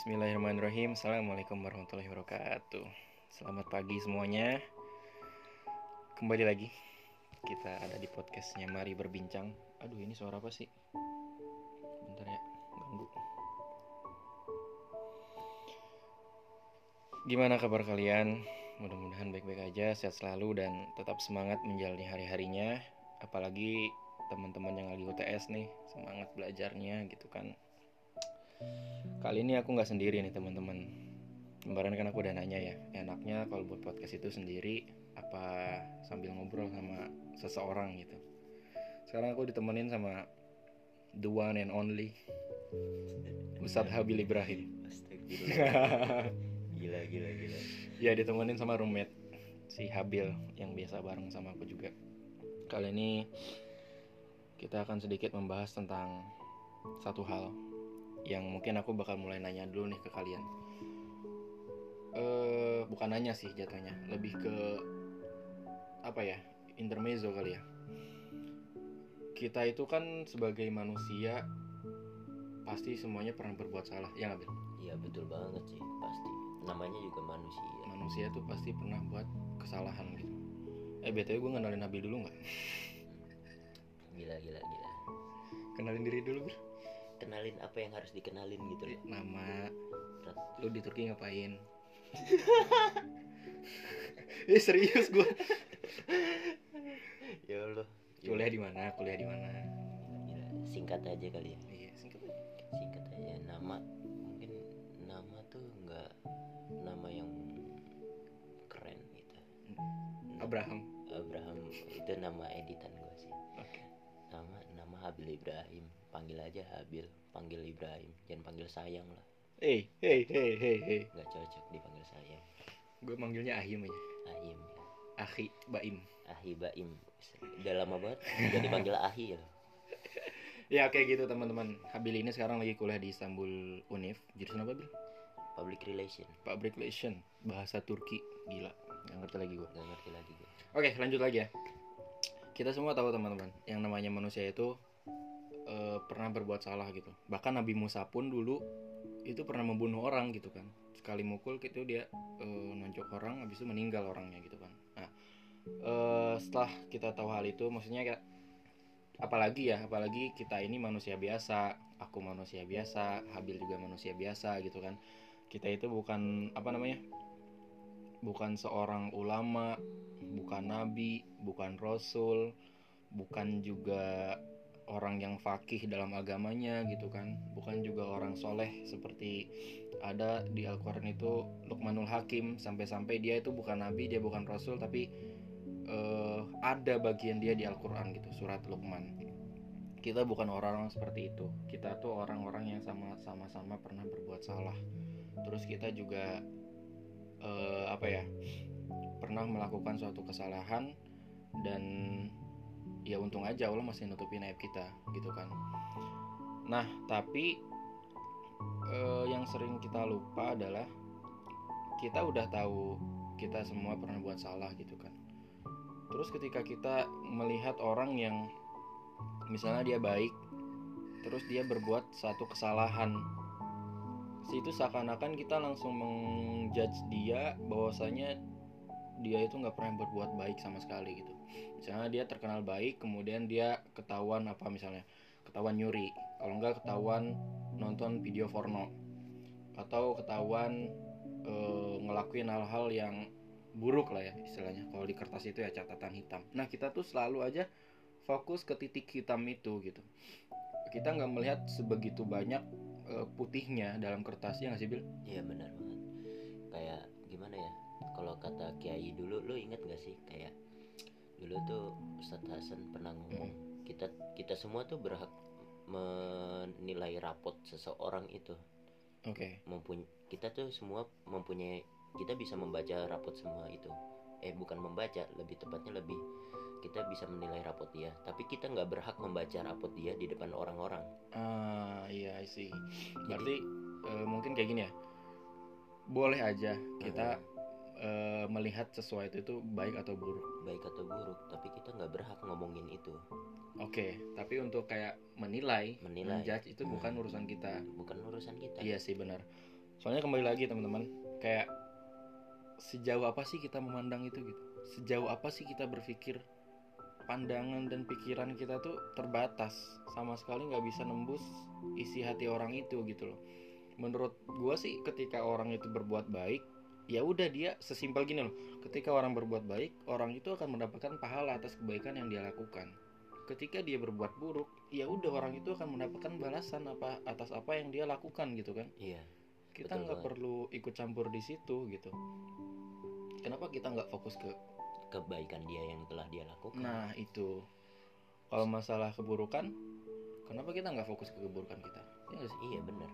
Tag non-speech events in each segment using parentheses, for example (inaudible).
Bismillahirrahmanirrahim. Assalamualaikum warahmatullahi wabarakatuh. Selamat pagi semuanya. Kembali lagi. Kita ada di podcastnya Mari Berbincang. Aduh ini suara apa sih? Bentar ya Ganggu. Gimana kabar kalian? Mudah-mudahan baik-baik aja Sehat selalu dan tetap semangat menjalani hari-harinya. Apalagi teman-teman yang lagi UTS nih Semangat belajarnya gitu kan Kali ini aku nggak sendiri nih teman-teman. Kemarin kan aku udah nanya ya, enaknya kalau buat podcast itu sendiri apa sambil ngobrol sama seseorang gitu. Sekarang aku ditemenin sama the one and only Ustadz Habil Ibrahim. Gila gila gila. Ya ditemenin sama roommate si Habil yang biasa bareng sama aku juga. Kali ini kita akan sedikit membahas tentang satu hal yang mungkin aku bakal mulai nanya dulu nih ke kalian. Eh, bukan nanya sih jatuhnya, lebih ke apa ya? Intermezzo kali ya. Kita itu kan sebagai manusia pasti semuanya pernah berbuat salah, ya nggak? Iya betul banget sih pasti. Namanya juga manusia. Manusia tuh pasti pernah buat kesalahan gitu. Eh btw gue kenalin Nabil dulu nggak? Gila gila gila. Kenalin diri dulu Bil. Kenalin apa yang harus dikenalin gitu loh. Nama, Berat. lu di Turki ngapain? (laughs) eh serius gue. Ya Allah. Kuliah di mana? Kuliah di mana? Singkat aja kali ya. Iya, singkat aja. Singkat aja. Nama mungkin nama tuh nggak nama yang keren gitu. Abraham. Abraham itu nama editan gue sih. Oke. Nama nama Habil Ibrahim. Panggil aja Habil. Panggil Ibrahim. Jangan panggil sayang lah. Hey, hey, hey, hey, hey. Nggak cocok dipanggil sayang. Gue manggilnya Ahim aja. Ahim ya. Ahi, Baim. Ahi Baim udah lama banget udah dipanggil Ahi ya (laughs) Ya kayak gitu teman-teman. Habil ini sekarang lagi kuliah di Istanbul Unif. Jurusan apa Bil? public relation Public Relation, bahasa Turki. Gila, nggak ngerti lagi gue. gak ngerti lagi gue Oke, lanjut lagi ya. Kita semua tahu teman-teman, yang namanya manusia itu eh, pernah berbuat salah gitu. Bahkan Nabi Musa pun dulu itu pernah membunuh orang gitu kan. Sekali mukul gitu dia eh, nonjok orang, habis itu meninggal orangnya gitu kan. Nah, eh, setelah kita tahu hal itu, maksudnya kayak apalagi ya, apalagi kita ini manusia biasa, aku manusia biasa, Habil juga manusia biasa gitu kan. Kita itu bukan apa namanya? bukan seorang ulama, bukan nabi, bukan rasul, bukan juga orang yang fakih dalam agamanya gitu kan, bukan juga orang soleh seperti ada di Al-Quran itu Luqmanul Hakim sampai-sampai dia itu bukan nabi, dia bukan rasul tapi eh, ada bagian dia di Al-Quran gitu, surat Luqman. Kita bukan orang-orang seperti itu. Kita tuh orang-orang yang sama sama-sama pernah berbuat salah. Terus kita juga eh, apa ya pernah melakukan suatu kesalahan dan ya untung aja Allah masih nutupin aib kita gitu kan. Nah tapi eh, yang sering kita lupa adalah kita udah tahu kita semua pernah buat salah gitu kan. Terus ketika kita melihat orang yang misalnya dia baik terus dia berbuat satu kesalahan situ seakan-akan kita langsung menjudge dia bahwasanya dia itu nggak pernah berbuat baik sama sekali gitu misalnya dia terkenal baik kemudian dia ketahuan apa misalnya ketahuan nyuri. Kalau nggak ketahuan nonton video porno. Atau ketahuan eh, ngelakuin hal-hal yang buruk lah ya istilahnya. Kalau di kertas itu ya catatan hitam. Nah kita tuh selalu aja fokus ke titik hitam itu gitu. Kita nggak melihat sebegitu banyak eh, putihnya dalam kertasnya nggak sih Bil? iya benar banget. Kayak gimana ya? Kalau kata Kiai dulu lu inget gak sih kayak dulu tuh Ustadz Hasan pernah ngomong kita kita semua tuh berhak menilai rapot seseorang itu Oke. mempunyai kita tuh semua mempunyai kita bisa membaca rapot semua itu eh bukan membaca lebih tepatnya lebih kita bisa menilai rapot dia tapi kita nggak berhak membaca rapot dia di depan orang-orang Ah iya sih. Berarti eh, mungkin kayak gini ya. Boleh aja kita eh, melihat sesuatu itu baik atau buruk. baik atau buruk tapi kita nggak berhak ngomongin itu Oke, tapi untuk kayak menilai, Menilai. menjudge itu bukan urusan kita. bukan urusan kita Iya sih benar. soalnya kembali lagi teman-teman kayak sejauh apa sih kita memandang itu gitu sejauh apa sih kita berpikir pandangan dan pikiran kita tuh terbatas sama sekali nggak bisa nembus isi hati orang itu gitu loh menurut gua sih ketika orang itu berbuat baik ya udah dia sesimpel gini loh. Ketika orang berbuat baik orang itu akan mendapatkan pahala atas kebaikan yang dia lakukan. Ketika dia berbuat buruk ya udah orang itu akan mendapatkan balasan apa atas apa yang dia lakukan gitu kan. Iya kita nggak perlu ikut campur di situ gitu. Kenapa kita nggak fokus ke kebaikan dia yang telah dia lakukan? Nah itu. Kalau masalah keburukan kenapa kita nggak fokus ke keburukan kita? Ya iya bener.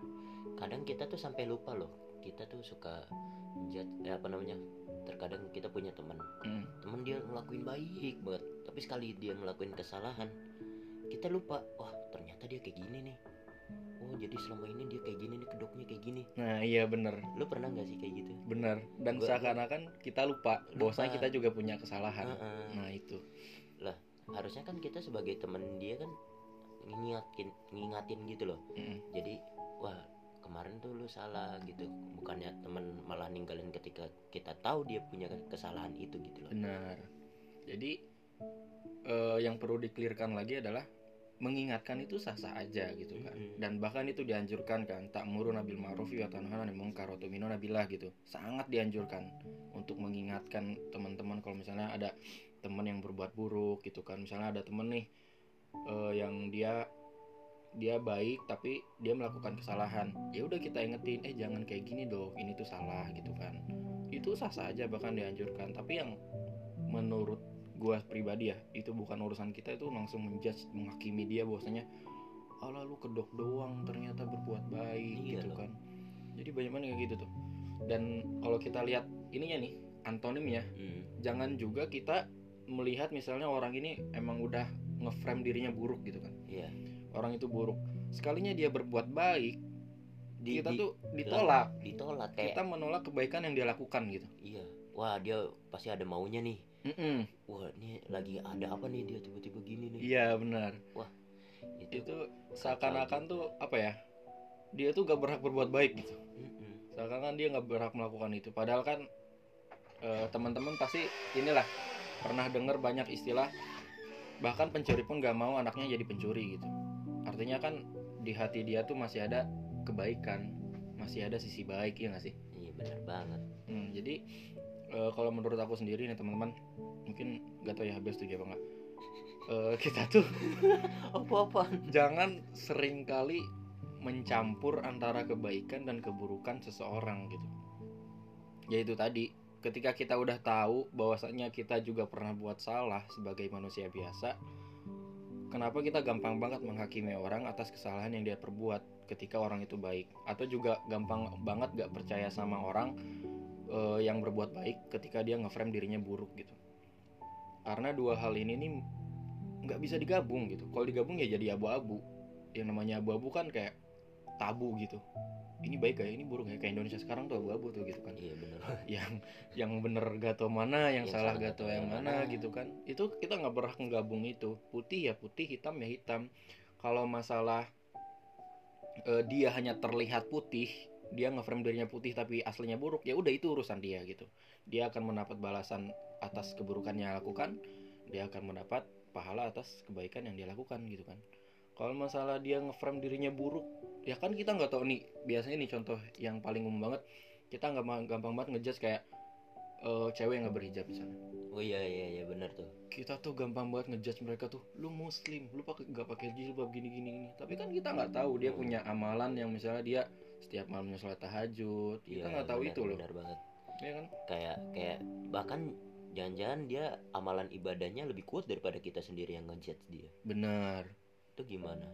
Kadang kita tuh sampai lupa loh kita tuh suka judge eh, apa namanya terkadang kita punya teman. Mm. temen dia ngelakuin baik banget tapi sekali dia ngelakuin kesalahan kita lupa wah ternyata dia kayak gini nih. Oh jadi selama ini dia kayak gini nih kedoknya kayak gini. Nah iya bener. Lu pernah nggak sih kayak gitu? Bener. Dan Gua- seakan-akan kita lupa Lupa. bahwasanya kita juga punya kesalahan. Heeh. nah itu. Harusnya kan kita sebagai temen dia kan ngingatin ngingatin gitu loh. Mm. jadi wah kemarin tuh lu salah gitu. Bukannya temen malah ninggalin ketika kita tahu dia punya kesalahan itu gitu loh. Benar. Jadi eh, yang perlu diklirkan lagi adalah mengingatkan itu sah-sah aja gitu kan. Mm-mm. dan bahkan itu dianjurkan kan tak muru nabil ma'ruf wa tanha 'anil munkar wa tu'minu nabillah gitu. Sangat dianjurkan untuk mengingatkan teman-teman kalau misalnya ada teman yang berbuat buruk gitu kan. Misalnya ada temen nih eh, yang dia dia baik tapi dia melakukan kesalahan. Ya udah kita ingetin eh jangan kayak gini dong ini tuh salah gitu kan. Itu sah sah aja bahkan dianjurkan. Tapi yang menurut gua pribadi ya itu bukan urusan kita itu langsung menjudge menghakimi dia bahwasanya ah lalu kedok doang ternyata berbuat baik Iya gitu loh. kan. Jadi banyak banget kayak gitu tuh. Dan kalau kita lihat ininya nih antonimnya Hmm, jangan juga kita melihat misalnya orang ini emang udah ngeframe dirinya buruk gitu kan. Iya orang itu buruk. Sekalinya dia berbuat baik Di- kita di- tuh ditolak. ditolak kayak kita menolak kebaikan yang dia lakukan gitu. Iya. Wah dia pasti ada maunya nih. Mm-mm. wah ini lagi ada apa nih dia tiba-tiba gini nih? Iya benar. Itu itu seakan-akan tuh apa ya dia tuh gak berhak berbuat baik gitu. Mm-mm. seakan-akan dia nggak berhak melakukan itu. Padahal kan eh, teman-teman pasti inilah pernah dengar banyak istilah bahkan pencuri pun gak mau anaknya jadi pencuri gitu artinya kan di hati dia tuh masih ada kebaikan masih ada sisi baik ya nggak sih? Iya benar banget. Hmm, jadi eh, kalau menurut aku sendiri nih teman-teman mungkin gak tau ya habis setuju apa enggak Eh, (laughs) kita tuh apa-apa jangan sering kali mencampur antara kebaikan dan keburukan seseorang gitu. Yaitu tadi, ketika kita udah tahu bahwasanya kita juga pernah buat salah sebagai manusia biasa, kenapa kita gampang banget menghakimi orang atas kesalahan yang dia perbuat ketika orang itu baik, atau juga gampang banget gak percaya sama orang eh, yang berbuat baik ketika dia ngeframe dirinya buruk gitu. Karena dua hal ini nih nggak bisa digabung gitu. Kalau digabung ya jadi abu-abu. Yang namanya abu-abu kan kayak tabu gitu. Ini baik ya, ini buruk ya. Kayak Indonesia sekarang tuh abu-abu tuh gitu kan. iya benar (laughs) Yang yang bener gato mana, yang, Yang salah gato yang yang mana mana. gitu kan. Itu kita nggak berhak menggabung itu. Putih ya putih, hitam ya hitam. Kalau masalah eh, dia hanya terlihat putih, dia ngeframe dirinya putih tapi aslinya buruk, ya udah itu urusan dia gitu. Dia akan mendapat balasan atas keburukan yang lakukan, dia akan mendapat pahala atas kebaikan yang dia lakukan gitu kan. Kalau masalah dia ngeframe dirinya buruk, ya kan kita nggak tahu nih. Biasanya nih contoh yang paling umum banget, kita nggak gampang banget ngejudge kayak eh, cewek yang nggak berhijab misalnya. oh iya iya iya benar tuh Kita tuh gampang banget ngejudge mereka tuh, lu muslim, lu pakai nggak pakai jilbab gini gini gini. Tapi kan kita nggak tahu dia punya amalan yang misalnya dia setiap malamnya sholat tahajud. Kita Iya, nggak tahu benar, itu loh, benar banget ya kan? kayak kayak bahkan jangan-jangan dia amalan ibadahnya lebih kuat daripada kita sendiri yang ngejudge dia Bener. Itu gimana?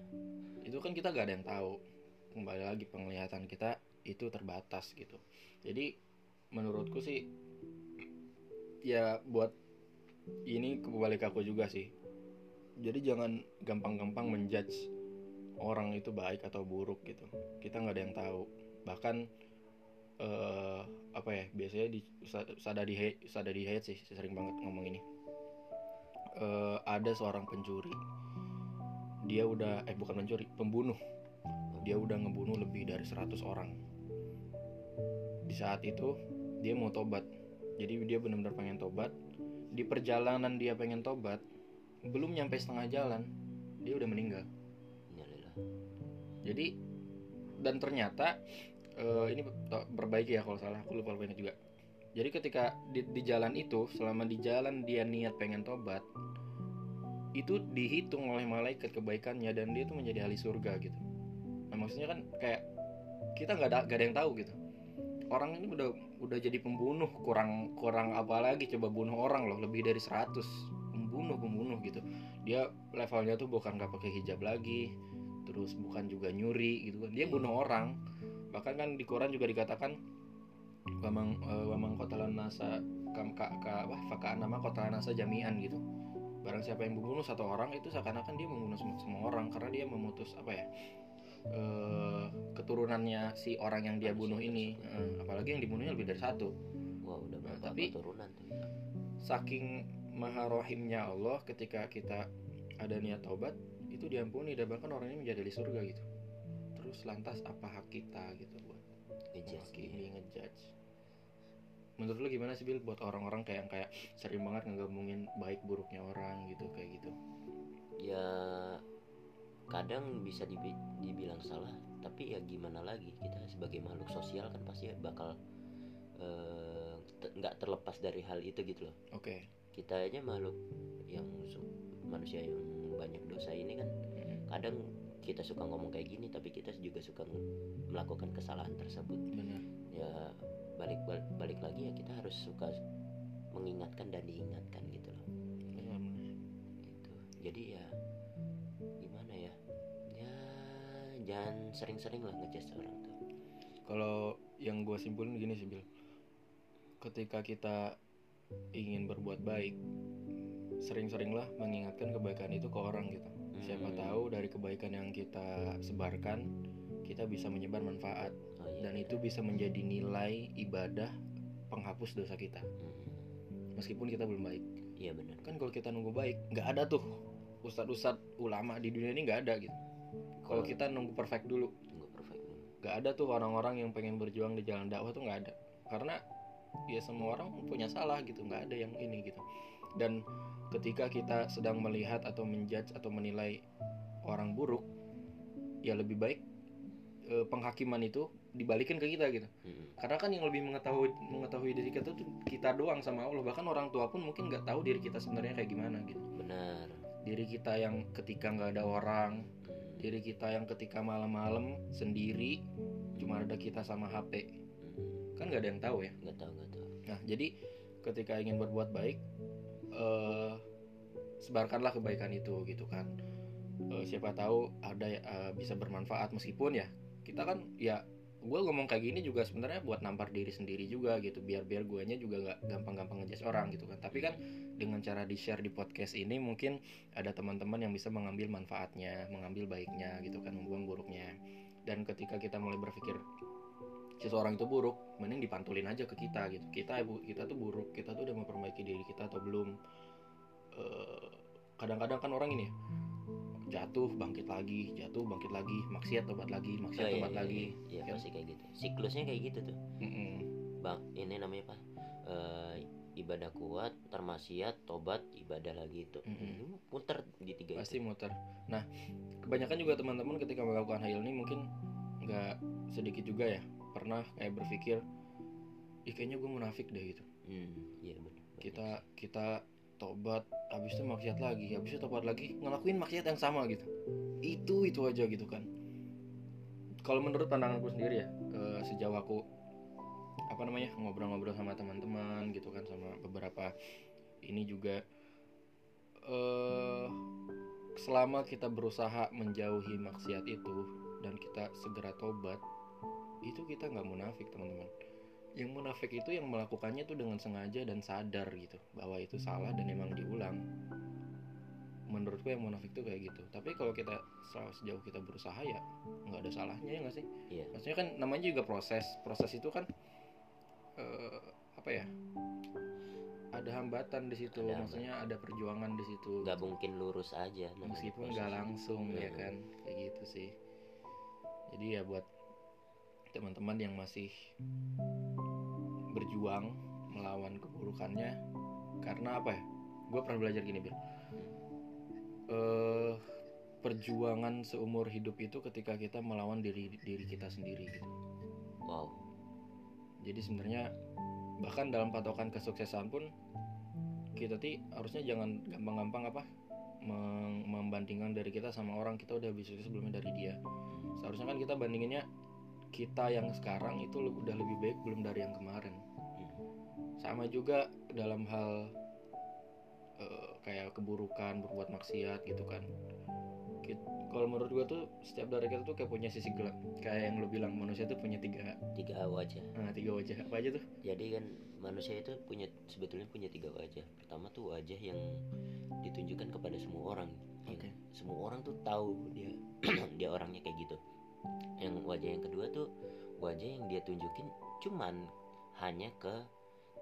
Itu kan kita gak ada yang tahu. Kembali lagi penglihatan kita itu terbatas gitu. Jadi menurutku sih ya buat ini kebalik aku juga sih. Jadi jangan gampang-gampang menjudge orang itu baik atau buruk gitu. Kita nggak ada yang tahu. Bahkan eh apa ya biasanya di sadari Hay- sadari sih sering banget ngomong ini. Eh, ada seorang pencuri dia udah eh bukan pencuri pembunuh. Dia udah ngebunuh lebih dari 100 orang. Di saat itu dia mau tobat. Jadi dia benar-benar pengen tobat. Di perjalanan dia pengen tobat belum nyampe setengah jalan dia udah meninggal. Innalillah. jadi dan ternyata eh, ini perbaiki ya kalau salah aku lupa lupa juga. Jadi ketika di, di jalan itu selama di jalan dia niat pengen tobat itu dihitung oleh malaikat kebaikannya dan dia tuh menjadi ahli surga gitu. Nah maksudnya kan kayak kita nggak ada nggak ada yang tahu gitu. Orang ini udah udah jadi pembunuh kurang kurang apa lagi coba bunuh orang loh lebih dari 100 pembunuh pembunuh gitu. Dia levelnya tuh bukan nggak pakai hijab lagi terus bukan juga nyuri gitu kan. Dia bunuh orang. Bahkan kan di Quran juga dikatakan wamang eh, wamang kotalan nasa kam ka, ka wah faka nama kotalan nasa jamian gitu barang siapa yang membunuh satu orang itu seakan-akan dia membunuh semua, semua orang karena dia memutus apa ya eh, keturunannya si orang yang dia bunuh ini. Eh, apalagi yang dibunuhnya lebih dari satu. Wah udah Nah, tapi- turunan tuh. saking maha rohimnya Allah ketika kita ada niat taubat itu diampuni dan bahkan orang ini menjadi di surga gitu. Terus lantas apa hak kita gitu buat Ngejudge ngejudge menurut lu gimana sih Bil buat orang-orang kayak yang kayak sering banget ngegabungin baik buruknya orang gitu kayak gitu? Ya kadang bisa dibi- dibilang salah tapi ya gimana lagi kita sebagai makhluk sosial kan pasti bakal eh, te- nggak terlepas dari hal itu gitu loh. Oke. Kita aja makhluk yang manusia yang banyak dosa ini kan kadang kita suka ngomong kayak gini tapi kita juga suka melakukan kesalahan tersebut. Benar. Ya balik balik, lagi ya kita harus suka mengingatkan dan diingatkan gitu loh. Benar. gitu. Jadi ya gimana ya? Ya jangan sering-sering lah ngejudge orang tuh. Kalau yang gue simpulin gini sih Bil. Ketika kita ingin berbuat baik sering-seringlah mengingatkan kebaikan itu ke orang gitu. Siapa Hmm. tahu dari kebaikan yang kita sebarkan kita bisa menyebar manfaat dan itu bisa menjadi nilai ibadah penghapus dosa kita. Hmm, meskipun kita belum baik. Iya benar. Kan kalau kita nunggu baik nggak ada tuh. Ustadz-ustadz ulama di dunia ini nggak ada gitu. Kalau kita nunggu perfect dulu. Nggak perfect dulu. Nggak ada tuh orang-orang yang pengen berjuang di jalan dakwah tuh nggak ada. Karena ya semua orang punya salah gitu nggak ada yang ini gitu. Dan ketika kita sedang melihat atau menjudge atau menilai orang buruk ya lebih baik eh, penghakiman itu dibalikin ke kita gitu. Hmm, karena kan yang lebih mengetahui mengetahui diri kita tuh kita doang sama Allah. Bahkan orang tua pun mungkin nggak tahu diri kita sebenarnya kayak gimana gitu. Benar. Diri kita yang ketika nggak ada orang Hmm, diri kita yang ketika malam-malam sendiri cuma ada kita sama HP hmm, kan nggak ada yang tahu ya? Nggak tahu nggak tahu. Nah jadi ketika ingin berbuat baik eh sebarkanlah kebaikan itu gitu kan. Eh, siapa tahu ada eh, bisa bermanfaat meskipun ya kita kan ya gue ngomong kayak gini juga sebenarnya buat nampar diri sendiri juga gitu biar biar guanya juga nggak gampang-gampang ngejudge orang gitu kan. Tapi kan dengan cara di share di podcast ini mungkin ada teman-teman yang bisa mengambil manfaatnya mengambil baiknya gitu kan membuang buruknya. Dan ketika kita mulai berpikir seseorang itu buruk mending dipantulin aja ke kita gitu. Kita ibu kita tuh buruk kita tuh udah memperbaiki diri kita atau belum? Eh, kadang-kadang kan orang ini jatuh bangkit lagi jatuh bangkit lagi maksiat tobat lagi maksiat Oh, iya, tobat iya, lagi iya. Ya. pasti kayak gitu. Siklusnya kayak gitu tuh. Mm-mm. bang ini namanya apa? Eh, ibadah kuat termaksiat tobat ibadah lagi itu. Mm-mm. Itu muter di tiga pasti itu. muter. Nah kebanyakan juga teman-teman ketika melakukan hal ini mungkin nggak sedikit juga ya. Pernah kayak berpikir ih kayaknya gue munafik deh gitu. Hmm, iya benar kita kita tobat habis itu maksiat lagi habis itu tobat lagi ngelakuin maksiat yang sama gitu. Itu itu aja gitu kan. Kalau menurut pandanganku sendiri ya eh, sejauh aku apa namanya ngobrol-ngobrol sama teman-teman gitu kan sama beberapa ini juga eh selama kita berusaha menjauhi maksiat itu dan kita segera tobat itu kita nggak munafik teman-teman yang munafik itu yang melakukannya tuh dengan sengaja dan sadar gitu bahwa itu salah dan emang diulang. Menurutku yang munafik tuh kayak gitu. Tapi kalau kita sejauh kita berusaha ya nggak ada salahnya ya nggak sih? Iya. maksudnya kan namanya juga proses. Proses itu kan eh, apa ya? Ada hambatan di situ Ada maksudnya ada perjuangan di situ. Nggak mungkin lurus aja meskipun nggak langsung ya kan? Kayak gitu sih. Jadi ya buat teman-teman yang masih berjuang melawan keburukannya. Karena apa ya? Gue pernah belajar gini bil. Eh perjuangan seumur hidup itu ketika kita melawan diri diri kita sendiri gitu. Wow. Jadi sebenarnya bahkan dalam patokan kesuksesan pun kita ti harusnya jangan gampang-gampang apa membandingkan dari kita sama orang kita udah lebih sukses sebelumnya dari dia. Seharusnya kan kita bandinginnya kita yang sekarang itu udah lebih baik belum dari yang kemarin. Hmm. sama juga dalam hal eh, kayak keburukan berbuat maksiat gitu kan. Kalau menurut gua tuh setiap dari kita tuh kayak punya sisi gelap kayak yang lo bilang manusia tuh punya tiga tiga wajah. Nah, tiga wajah. Apa aja tuh? Jadi kan manusia itu punya sebetulnya punya tiga wajah. Pertama tuh wajah yang ditunjukkan kepada semua orang. Ya kan? semua orang tuh tahu dia (clears throat) dia orangnya kayak gitu yang wajah yang kedua tuh wajah yang dia tunjukin cuman hanya ke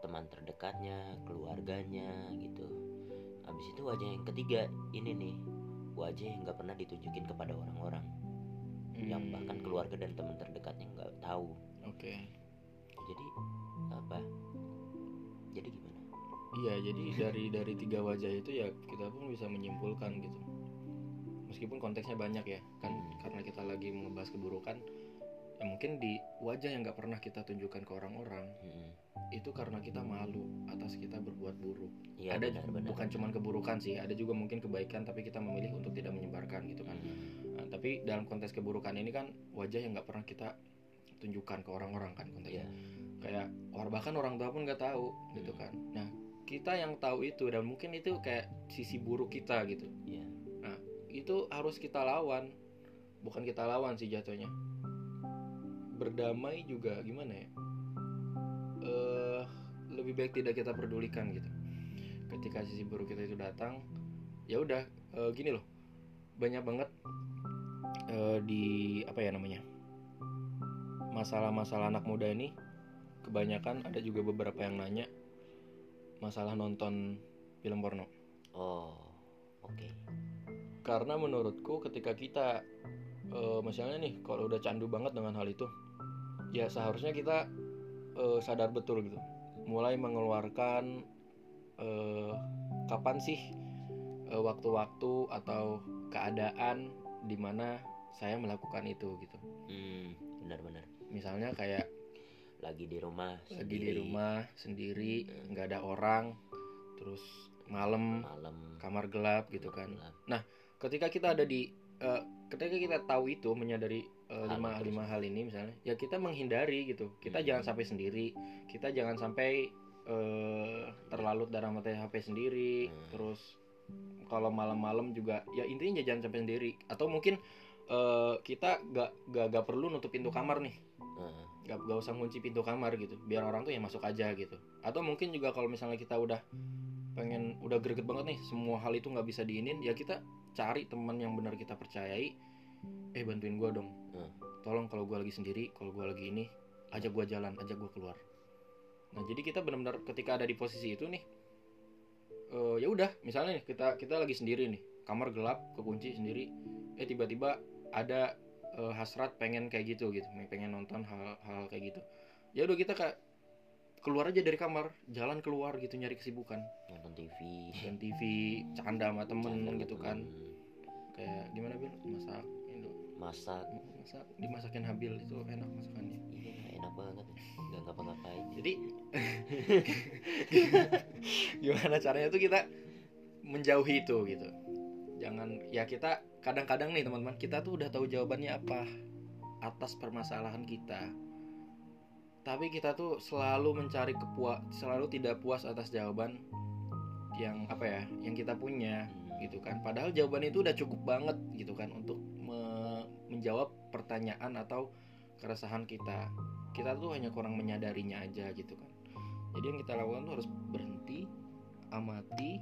teman terdekatnya keluarganya gitu. Habis itu wajah yang ketiga ini nih wajah yang nggak pernah ditunjukin kepada orang-orang. Yang Hmm, bahkan keluarga dan teman terdekatnya nggak tahu. Oke. Jadi apa? Jadi gimana? Iya jadi dari dari tiga wajah itu ya kita pun bisa menyimpulkan gitu meskipun konteksnya banyak ya kan Hmm. karena kita lagi membahas keburukan ya mungkin di wajah yang nggak pernah kita tunjukkan ke orang-orang Mm-mm. itu karena kita malu atas kita berbuat buruk Iya ada benar benar. bukan cuman keburukan sih ada juga mungkin kebaikan tapi kita memilih untuk tidak menyebarkan gitu kan Mm. Nah, tapi dalam konteks keburukan ini kan wajah yang nggak pernah kita tunjukkan ke orang-orang kan konteksnya Iya. kayak or bahkan orang tua pun nggak tahu gitu Hmm. kan nah kita yang tahu itu dan mungkin itu kayak sisi buruk kita gitu Iya. Itu harus kita lawan. Bukan kita lawan sih jatuhnya. Berdamai juga gimana ya? Eh lebih baik tidak kita pedulikan gitu. Ketika sisi buruk kita itu datang ya udah eh, gini loh. Banyak banget eh, di apa ya namanya? Masalah-masalah anak muda ini kebanyakan ada juga beberapa yang nanya masalah nonton film porno. Oh, oke. Karena menurutku ketika kita eh, misalnya nih kalau udah candu banget dengan hal itu ya seharusnya kita eh, sadar betul gitu mulai mengeluarkan eh, kapan sih waktu-waktu atau keadaan di mana saya melakukan itu gitu Hmm, benar-benar. misalnya kayak Lagi di rumah. lagi di sendiri, rumah sendiri nggak ada orang terus malam Malam. kamar gelap gitu kan gelap. Ketika kita ada di eh, ketika kita tahu itu menyadari eh, Hal lima lima hal ini misalnya ya kita menghindari gitu. Kita Hmm. jangan sampai sendiri. Kita jangan sampai eh, terlalu dalam mata HP sendiri. Hmm. terus kalau malam-malam juga ya intinya jangan sampai sendiri. Atau mungkin eh, kita gak, gak gak perlu nutup pintu kamar nih. Heeh. gak, gak usah kunci pintu kamar gitu. Biar orang tuh yang masuk aja gitu. Atau mungkin juga kalau misalnya kita udah pengen udah greget banget nih semua hal itu nggak bisa diinin ya kita cari teman yang benar kita percayai eh bantuin gua dong Hmm. tolong kalau gua lagi sendiri kalau gua lagi ini ajak gua jalan ajak gua keluar nah jadi kita benar-benar ketika ada di posisi itu nih eh, ya udah misalnya nih kita kita lagi sendiri nih kamar gelap kekunci sendiri eh tiba-tiba ada eh, hasrat pengen kayak gitu gitu pengen nonton hal-hal kayak gitu ya udah kita kayak keluar aja dari kamar jalan keluar gitu nyari kesibukan Nonton TV. dan TV canda sama temen Canda gitu kan. Kayak gimana bil masak itu Masak. masak dimasakin habil itu enak masakannya Iya, enak banget. Nggak ngapa-ngapain. jadi (laughs) gimana caranya tuh kita menjauhi itu gitu jangan ya kita kadang-kadang nih teman-teman kita tuh udah tahu jawabannya apa atas permasalahan kita tapi kita tuh selalu mencari kepuas selalu tidak puas atas jawaban yang apa ya yang kita punya Hmm. Gitu kan padahal jawaban itu udah cukup banget gitu kan untuk me- menjawab pertanyaan atau keresahan kita kita tuh hanya kurang menyadarinya aja gitu kan jadi yang kita lakukan tuh harus berhenti amati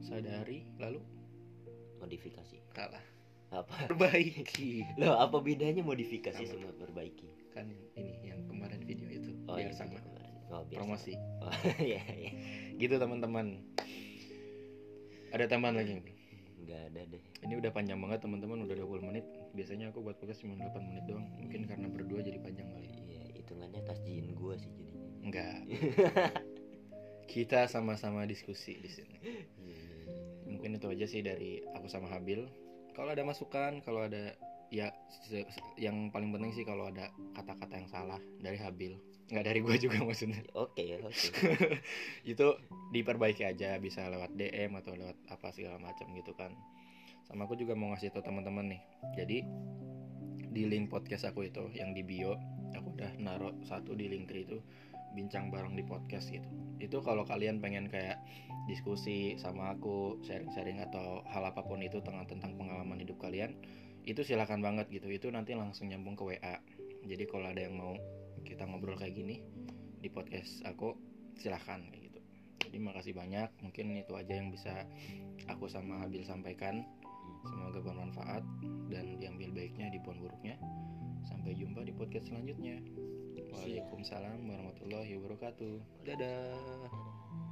sadari lalu Modifikasi. kalah Apa? (laughs) perbaiki Loh, apa bedanya modifikasi Sama. sama perbaiki? kan ini yang kemarin video itu Oh, biar iya, sama kemarin. Oh, biar promosi sama. Oh, (laughs) iya, iya. gitu teman-teman ada tambahan lagi nggak? ada deh Ini udah panjang banget teman-teman, udah 20 menit. Biasanya aku buat podcast cuma 8 menit doang. Mungkin karena berdua jadi panjang kali. iya hitungannya tasjiin gua sih jadinya Enggak. (laughs) Kita sama-sama diskusi di sini. Iya, iya, iya. Mungkin itu aja sih dari aku sama Habil. Kalau ada masukan, kalau ada ya yang paling penting sih kalau ada kata-kata yang salah dari Habil. Nggak dari gua juga maksudnya. oke ya oke. (laughs) Itu diperbaiki aja bisa lewat DM atau lewat apa segala macam gitu kan. Sama aku juga mau ngasih tau teman-teman nih. Jadi di link podcast aku itu yang di bio aku udah naruh satu di link tree itu bincang bareng di podcast gitu. Itu kalau kalian pengen kayak diskusi sama aku sharing-sharing atau hal apa pun itu tentang tentang pengalaman hidup kalian itu silakan banget gitu. Itu nanti langsung nyambung ke WA jadi kalau ada yang mau kita ngobrol kayak gini di podcast aku silahkan kayak gitu. Jadi makasih banyak mungkin itu aja yang bisa aku sama Habil sampaikan. Semoga bermanfaat dan diambil baiknya dibuang buruknya. Sampai jumpa di podcast selanjutnya. Waalaikumsalam warahmatullahi wabarakatuh. Dadah